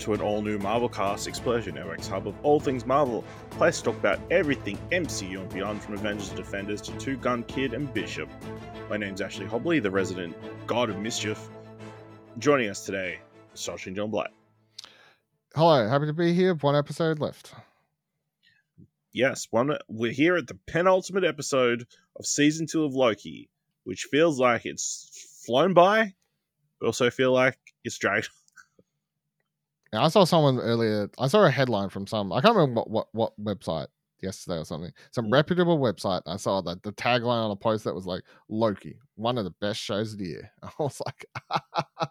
To an all new Marvel cast Explosion Network's hub of all things Marvel. Place to talk about everything MCU and beyond from Avengers and Defenders to Two Gun Kid and Bishop. My name's Ashley Hobley, the resident god of mischief. Joining us today, Josh and John Black. Hello, happy to be here. One episode left. Yes, one we're here at the penultimate episode of season two of Loki, which feels like it's flown by, but also feel like it's dragged Now, I saw someone earlier. I saw a headline from some. I can't remember what what, what website yesterday or something. Some Mm. reputable website. I saw that the tagline on a post that was like Loki, one of the best shows of the year. I was like,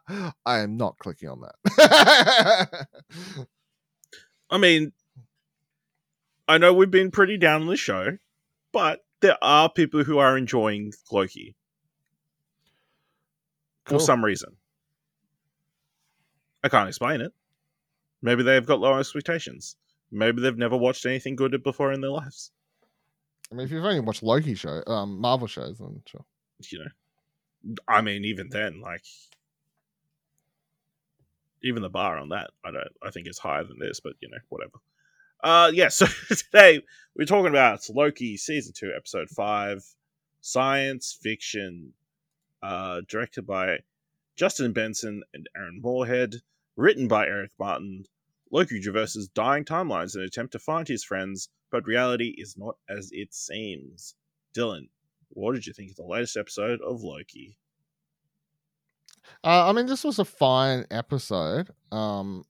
I am not clicking on that. I mean, I know we've been pretty down on the show, but there are people who are enjoying Loki Cool. for some reason. I can't explain it. Maybe they've got low expectations. Maybe they've never watched anything good before in their lives. I mean, if you've only watched Loki show, um, Marvel shows, then sure. You know, I mean, even then, like, even the bar on that, I don't. I think it's higher than this, but you know, whatever. Uh, yeah. So today we're talking about Loki season two, episode five, science fiction, uh, directed by Justin Benson and Aaron Moorhead, written by Eric Martin. Loki traverses dying timelines in an attempt to find his friends, but reality is not as it seems. Dylan, what did you think of the latest episode of Loki? Uh, I mean, this was a fine episode. Um,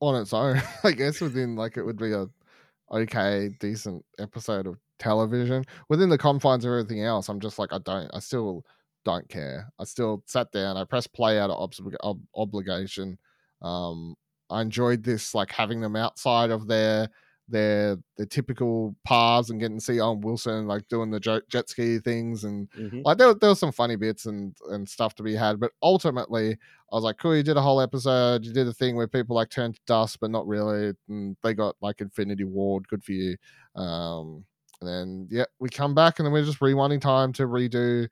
on its own, I guess within like it would be a okay, decent episode of television. Within the confines of everything else, I'm just like I don't. I still don't care. I still sat down. I pressed play out of obli- ob- obligation. Um, I enjoyed this, like having them outside of their their their typical paths and getting to see Owen Wilson like doing the jo- jet ski things and Mm-hmm. like there, were there was some funny bits and and stuff to be had but ultimately i was like cool you did a whole episode you did a thing where people like turned to dust but not really and they got like infinity ward good for you um and then yeah we come back and then we're just rewinding time to redo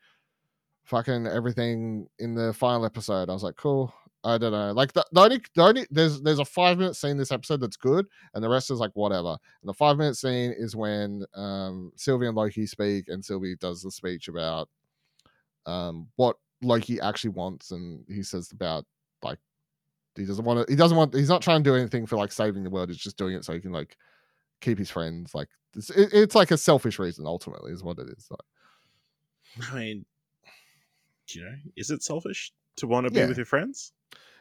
fucking everything in the final episode i was like cool I don't know. Like the, the only the only there's there's a five minute scene this episode that's good, and the rest is like whatever. And the five minute scene is when um Sylvie and Loki speak, and Sylvie does the speech about um what Loki actually wants, and he says about like he doesn't want to. He doesn't want. He's not trying to do anything for like saving the world. He's just doing it so he can like keep his friends. Like it's, it, it's like a selfish reason. Ultimately, is what it is. Like, I mean, you know, is it selfish to want to Yeah. be with your friends?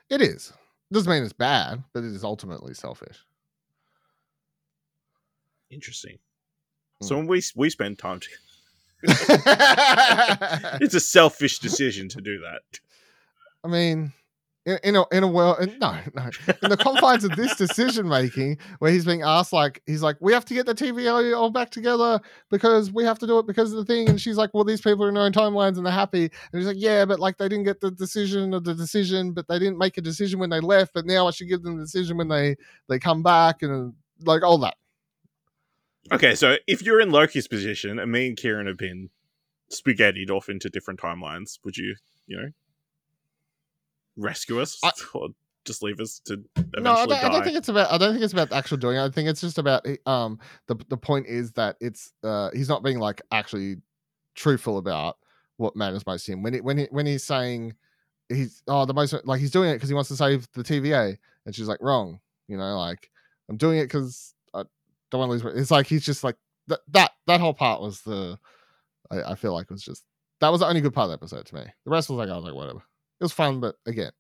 it is. Doesn't mean it's bad, but it is ultimately selfish. Interesting. Hmm. So when we we spend time together, it's a selfish decision to do that. I mean, in, in a in a world, in- no, no, in the confines of this decision making, where he's being asked, like, he's like, we have to get the TV all- all back together because we have to do it because of the thing, and she's like, well, these people are in their own timelines and they're happy, and he's like, yeah, but like they didn't get the decision of the decision, but they didn't make a decision when they left, but now I should give them the decision when they they come back, and like all that. Okay, so if you're in Loki's position and me and Kieran have been spaghettied off into different timelines, would you, you know, rescue us I- or just leave us to eventually no, I don't, die? I don't think it's about. I don't think it's about actual doing. it. I think it's just about. eh, Um, the the point is that it's. Uh, he's not being like actually truthful about what matters most to him. When he when he when he's saying he's oh the most like he's doing it because he wants to save the TVA, and she's like wrong. You know, like I'm doing it because I don't want to lose. my-" It's like he's just like that. That that whole part was the. I, I feel like was just that was the only good part of the episode to me. The rest was like I was like whatever. It was fun, but again,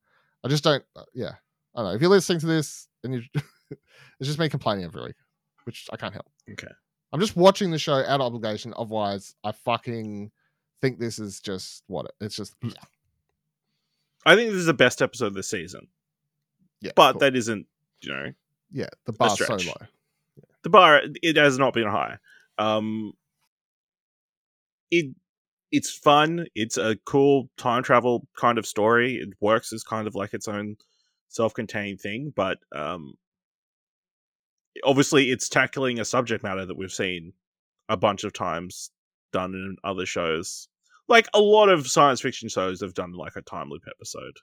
I just don't. uh, yeah, I don't know. If you're listening to this and you, it's just me complaining every week, which I can't help. Okay. I'm just watching the show out of obligation. Otherwise, I fucking think this is just what it, it's just. Hmm. I think this is the best episode of the season, Yeah, but cool. that isn't, you know, yeah, the bar's so low. the bar it has not been high. Um, it it's fun. It's a cool time travel kind of story. It works as kind of like its own self-contained thing, but um, obviously it's tackling a subject matter that we've seen a bunch of times done in other shows. Like a lot of science fiction shows have done like a time loop episode.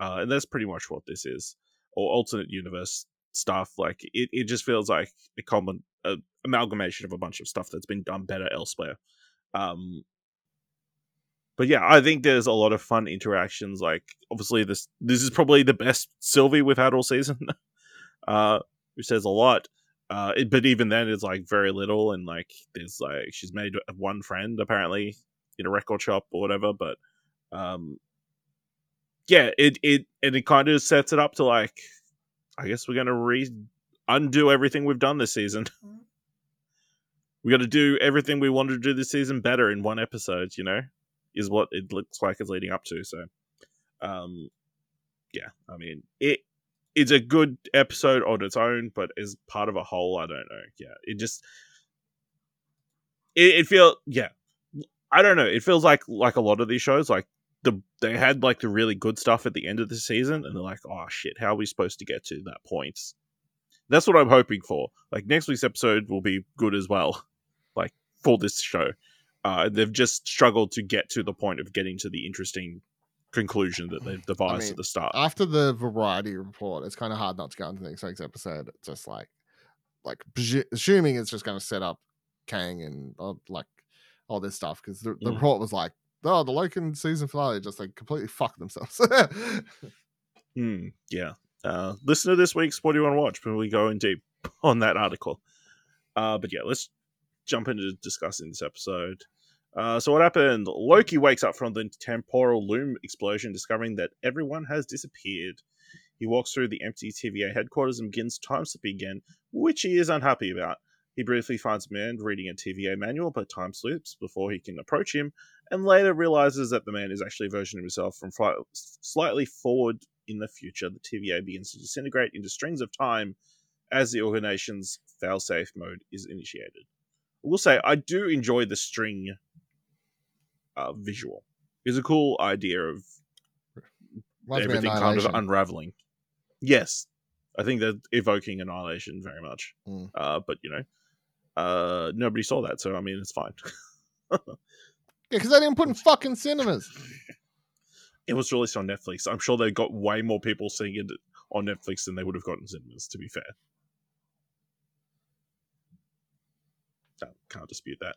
uh, and that's pretty much what this is, or alternate universe stuff. Like it, it just feels like a common amalgamation of a bunch of stuff that's been done better elsewhere. Um, but yeah, I think there's a lot of fun interactions. Like obviously this this is probably the best Sylvie we've had all season, uh, which says a lot. Uh, it, but even then, it's like very little, and like there's like she's made one friend apparently in a record shop or whatever. But um, yeah, it it and it kind of sets it up to like, I guess we're gonna re undo everything we've done this season. we got to do everything we wanted to do this season better in one episode. You know, is what it looks like is leading up to. So, um, yeah, I mean it. It's a good episode on its own, but as part of a whole, I don't know. Yeah, it just it, it feels yeah. I don't know. It feels like like a lot of these shows, like the they had like the really good stuff at the end of the season, and they're like, oh shit, how are we supposed to get to that point? That's what I'm hoping for. Like next week's episode will be good as well, like for this show. Uh, they've just struggled to get to the point of getting to the interesting conclusion that they've devised I mean, at the start. After the variety report, it's kind of hard not to go into the next week's episode. It's just like, like assuming it's just going to set up Kang and uh, like all this stuff because the, the mm. report was like, oh, the Loken season finale just like completely fucked themselves. Hmm. yeah. Uh, listen to this week's What Do You Want to Watch when we go in deep on that article. Uh, but yeah, let's jump into discussing this episode. Uh, so what happened? Loki wakes up from the temporal loom explosion, discovering that everyone has disappeared. He walks through the empty TVA headquarters and begins time slipping again, which he is unhappy about. He briefly finds a man reading a TVA manual, but time slips before he can approach him, and later realizes that the man is actually a version of himself from slightly forward in the future. The TVA begins to disintegrate into strings of time as the organization's failsafe mode is initiated. Will say, I do enjoy the string uh, visual. It's a cool idea of Reminds everything kind of unraveling. Yes, I think they're evoking annihilation very much. Mm. Uh, but you know, uh, nobody saw that, so I mean, it's fine. yeah, because they didn't put in fucking cinemas. It was released on Netflix. I'm sure they got way more people seeing it on Netflix than they would have gotten cinemas. To be fair, can't dispute that.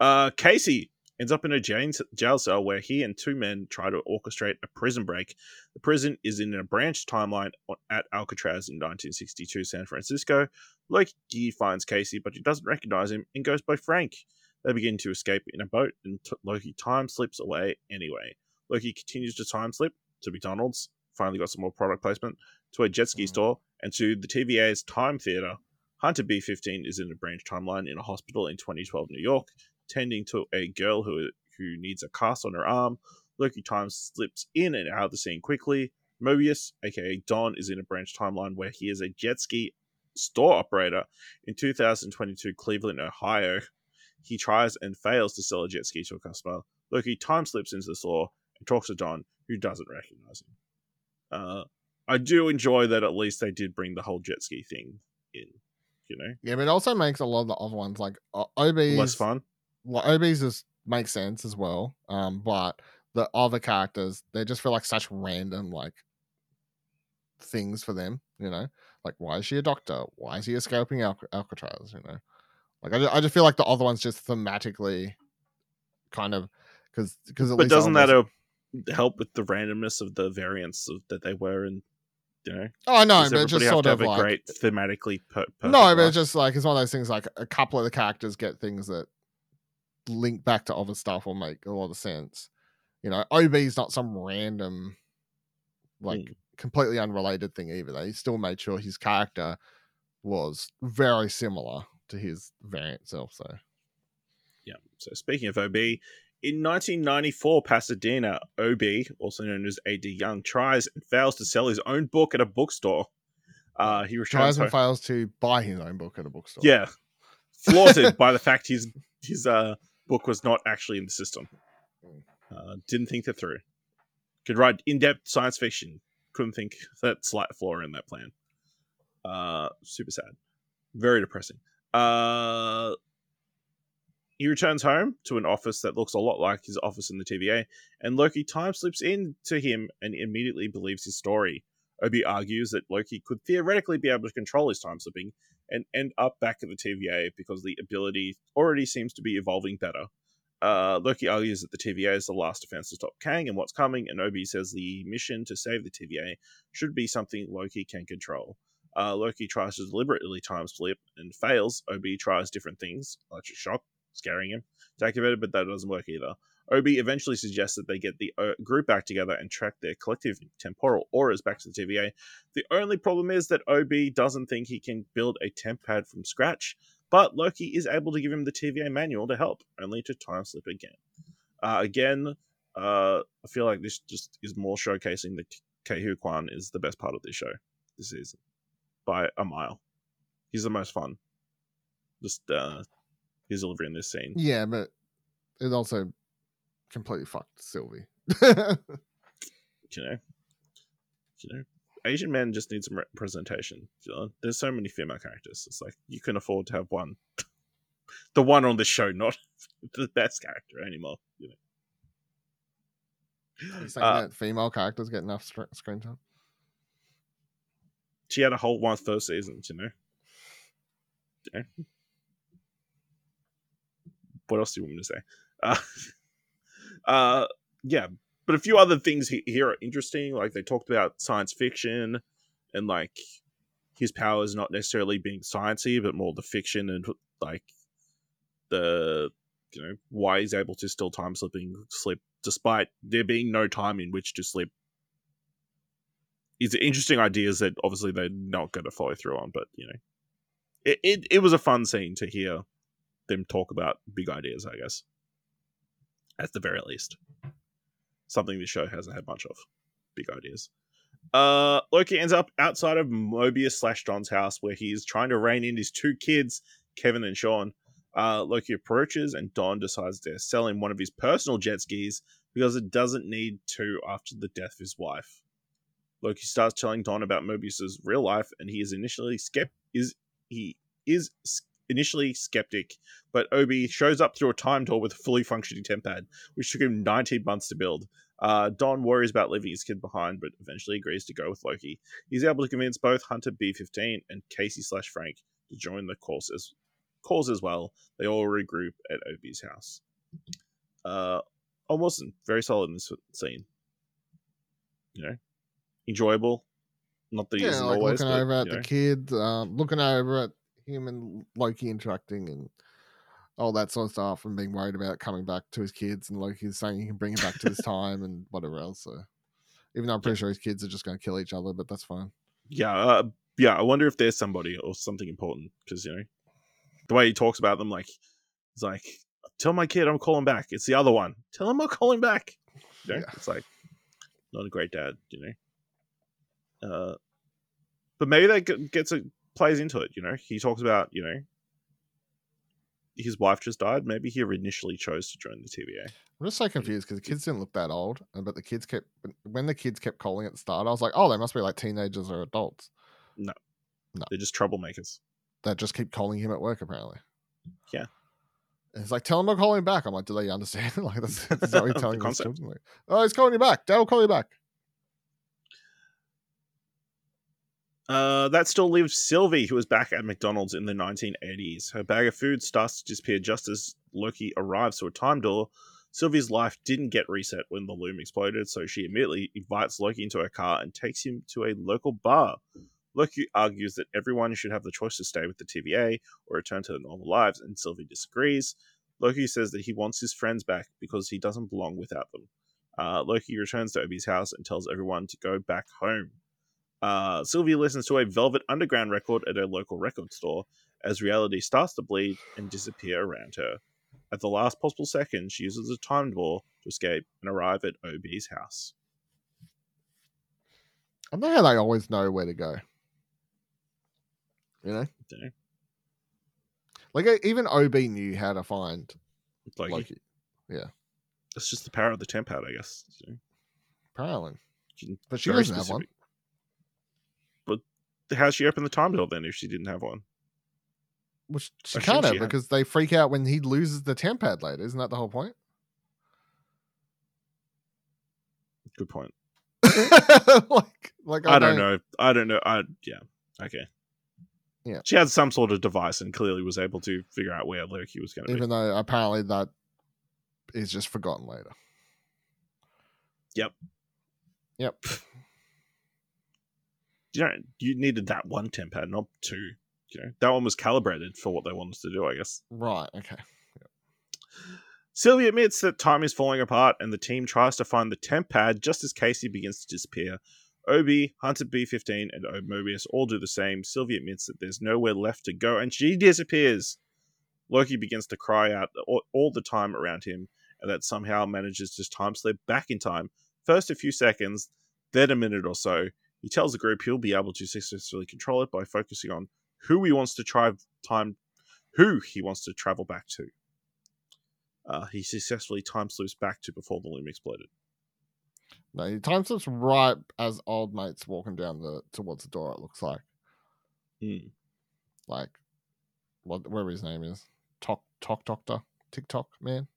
Uh, Casey ends up in a jail cell where he and two men try to orchestrate a prison break. The prison is in a branch timeline at Alcatraz in 1962 San Francisco. Loki finds Casey, but he doesn't recognize him and goes by Frank. They begin to escape in a boat, and Loki time slips away anyway. Loki continues to time slip to McDonald's, finally got some more product placement, to a jet ski mm. store, and to the TVA's Time Theater. Hunter B15 is in a branch timeline in a hospital in 2012 New York tending to a girl who who needs a cast on her arm. Loki time slips in and out of the scene quickly. Mobius, aka Don, is in a branch timeline where he is a jet ski store operator in 2022 Cleveland, Ohio. He tries and fails to sell a jet ski to a customer. Loki time slips into the store and talks to Don, who doesn't recognize him. Uh, I do enjoy that at least they did bring the whole jet ski thing in. You know, yeah, but it also makes a lot of the other ones like uh, OB less fun like OBs just makes sense as well. Um, but the other characters, they just feel like such random like things for them. You know, like why is she a doctor? Why is he escaping Al- Alcatraz? You know, like I just, I just feel like the other ones just thematically kind of because because but doesn't that uh, help with the randomness of the variants of, that they were in you know. Oh, I know, but just sort of like great thematically. Per- no, but it's just like it's one of those things. Like a couple of the characters get things that link back to other stuff or make a lot of sense. You know, OB is not some random, like mm. completely unrelated thing either. They still made sure his character was very similar to his variant self. So, yeah. So speaking of OB, in 1994, Pasadena, OB, also known as AD Doug, tries and fails to sell his own book at a bookstore. Uh, he tries and fails to buy his own book at a bookstore. Yeah, flaunted by the fact his his uh book was not actually in the system. Hmm. Uh, didn't think that through. Could write in-depth science fiction. Couldn't think that slight flaw in that plan. Uh, super sad. Very depressing. Uh, he returns home to an office that looks a lot like his office in the TVA, and Loki time slips into him and immediately believes his story. OB argues that Loki could theoretically be able to control his time slipping and end up back at the TVA because the ability already seems to be evolving better. Uh, Loki argues that the TVA is the last defense to stop Kang and what's coming, and OB says the mission to save the TVA should be something Loki can control. Uh, Loki tries to deliberately time slip and fails. OB tries different things, electric shock, scaring him, to activate it, but that doesn't work either. OB eventually suggests that they get the uh, group back together and track their collective temporal auras back to the TVA. The only problem is that OB doesn't think he can build a temp pad from scratch, but Loki is able to give him the TVA manual to help, only to time slip again. Uh, again, uh, I feel like this just is more showcasing that Ke Huy Quan is the best part of this show this season by a mile. He's the most fun. Just uh, his delivery in this scene. Yeah, but it also completely fucked Sylvie. you know, you know, Asian men just need some representation. You know? There's so many female characters. It's like you can afford to have one, the one on the show, not the best character anymore. You know. You uh, that female characters get enough screen time? She had a whole one first season, you know. Yeah. What else do you want me to say? Uh, uh, yeah, but a few other things here are interesting. Like they talked about science fiction and like his powers not necessarily being sciencey, but more the fiction and like the you know why he's able to still time slipping slip despite there being no time in which to slip. It's interesting ideas that obviously they're not going to follow through on, but you know, it, it it was a fun scene to hear them talk about big ideas. I guess at the very least. Something this show hasn't had much of. Big ideas. Uh, Loki ends up outside of Mobius slash Don's house where he's trying to rein in his two kids, Kevin and Sean. Uh, Loki approaches and Don decides to sell him one of his personal jet skis because it doesn't need to after the death of his wife. Loki starts telling Don about Mobius's real life, and he is initially skept is he is initially skeptic, but OB shows up through a time door with a fully functioning temp pad, which took him 19 months to build. Uh, Don worries about leaving his kid behind, but eventually agrees to go with Loki. He's able to convince both Hunter B15 and Casey slash Frank to join the course as, cause as well. They all regroup at OB's house. Uh, almost very solid in this scene. You know, enjoyable. Not that he yeah, isn't like always. looking but, over at you the know. kid, um, looking over at him and Loki interacting and all that sort of stuff, and being worried about coming back to his kids, and Loki's saying he can bring him back to this time and whatever else. So, even though I'm pretty sure his kids are just going to kill each other, but that's fine. yeah, uh, yeah. I wonder if there's somebody or something important because you know the way he talks about them, like he's like, "Tell my kid I'm calling back." It's the other one. Tell him I'm calling back. You know? Yeah. It's like not a great dad, you know. Uh, but maybe that gets a plays into it. You know, he talks about you know his wife just died. Maybe he initially chose to join the TVA. I'm just so confused because the kids didn't look that old, uh, but the kids kept when the kids kept calling at the start, I was like, oh, they must be like teenagers or adults No, no, They're just troublemakers. that just keep calling him at work apparently. Yeah. And it's like, tell him I'll call him back. I'm like, do they understand? like, that's, that's he's telling concept. children. Like, oh, he's calling you back. Dad will call you back. Uh, that still leaves Sylvie, who was back at McDonald's in the 1980s. Her bag of food starts to disappear just as Loki arrives to a time door. Sylvie's life didn't get reset when the loom exploded, so she immediately invites Loki into her car and takes him to a local bar. Loki argues that everyone should have the choice to stay with the TVA or return to their normal lives, and Sylvie disagrees. Loki says that he wants his friends back because he doesn't belong without them. Uh, Loki returns to OB's house and tells everyone to go back home. Uh, Sylvie listens to a Velvet Underground record at a local record store as reality starts to bleed and disappear around her. At the last possible second, she uses a time door to escape and arrive at OB's house. I know how they always know where to go. You know, Dunno. like even OB knew how to find Like, Loki. it's just the power of the temp pad, I guess. Apparently, but she doesn't have one. How'd she open the time door then if she didn't have one? Which she can't have had- because they freak out when he loses the temp pad later. Isn't that the whole point? Good point. like, like I, don't know. I don't know. I yeah. Okay. Yeah. She had some sort of device and clearly was able to figure out where Loki was going to be. Even though apparently that is just forgotten later. Yep. Yep. You know, you needed that one temp pad, not two. You know, that one was calibrated for what they wanted to do, I guess. Right. Okay. Sylvie admits that time is falling apart and the team tries to find the temp pad just as Casey begins to disappear. OB, Hunter B15, and Ob Mobius all do the same. Sylvie admits that there's nowhere left to go and she disappears. Loki begins to cry out all, all the time around him and that somehow manages to time slip back in time. First a few seconds, then a minute or so. He tells the group he'll be able to successfully control it by focusing on who he wants to try time who he wants to travel back to. Uh, he successfully time slips back to before the loom exploded. No, he time slips right as old mate's walking down the towards the door. It looks like, Hmm. like, what whatever his name is, Talk Talk Doctor TikTok man,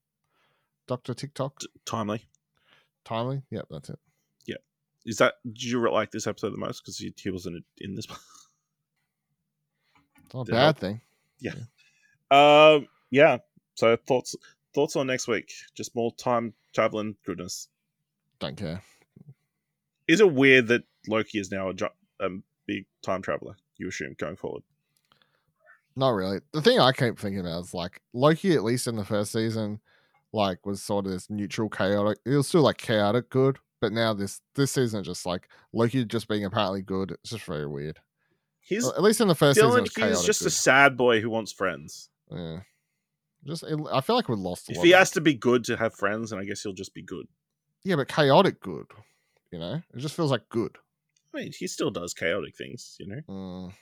Doctor TikTok T- timely. timely. Yep, that's it. Is that did you like this episode the most because he, he wasn't in this one? It's not a bad help. thing. Um, yeah. So thoughts thoughts on next week? Just more time traveling goodness. Don't care. Is it weird that Loki is now a um, big time traveler? You assume going forward. Not really. The thing I keep thinking about is like Loki, at least in the first season, like was sort of this neutral, chaotic. It was still like chaotic good, but now this this season just like Loki just being apparently good. It's just very weird. He's At least in the first season, Dylan. was He's just a sad boy who wants friends. Yeah. Just, it, I feel like we lost. A If he has to be good to have friends, and I guess he'll just be good. yeah, but chaotic good. You know, it just feels like good. I mean, he still does chaotic things, you know, Mm,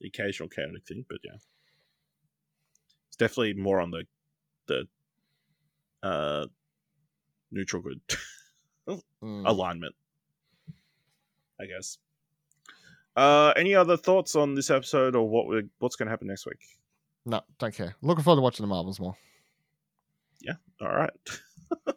the occasional chaotic thing, but yeah, it's definitely more on the the uh neutral good mm. alignment, I guess. Uh, any other thoughts on this episode or what we're, what's going to happen next week? No, don't care. Looking forward to watching the Marvels more. Yeah. All right.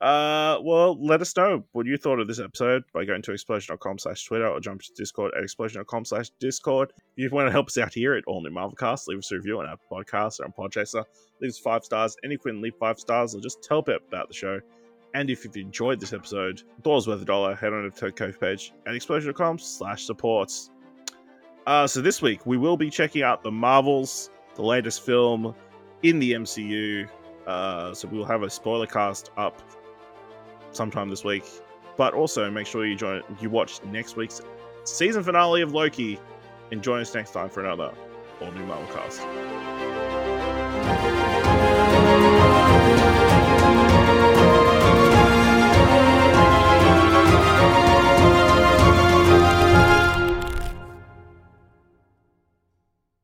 uh, well, let us know what you thought of this episode by going to explosion.com slash Twitter or jump to Discord at explosion.com slash Discord. If you want to help us out here at All New Marvelcast, leave us a review on our podcast or on Podchaser. Leave us five stars. Any quit leave five stars or just tell people about the show. And if you've enjoyed this episode, dollars worth a dollar, head on over to the page at explosion.com slash supports. Uh, so this week, we will be checking out the Marvels, the latest film in the MCU. Uh, so we'll have a spoiler cast up sometime this week. But also make sure you join you watch next week's season finale of Loki and join us next time for another all new Marvel cast.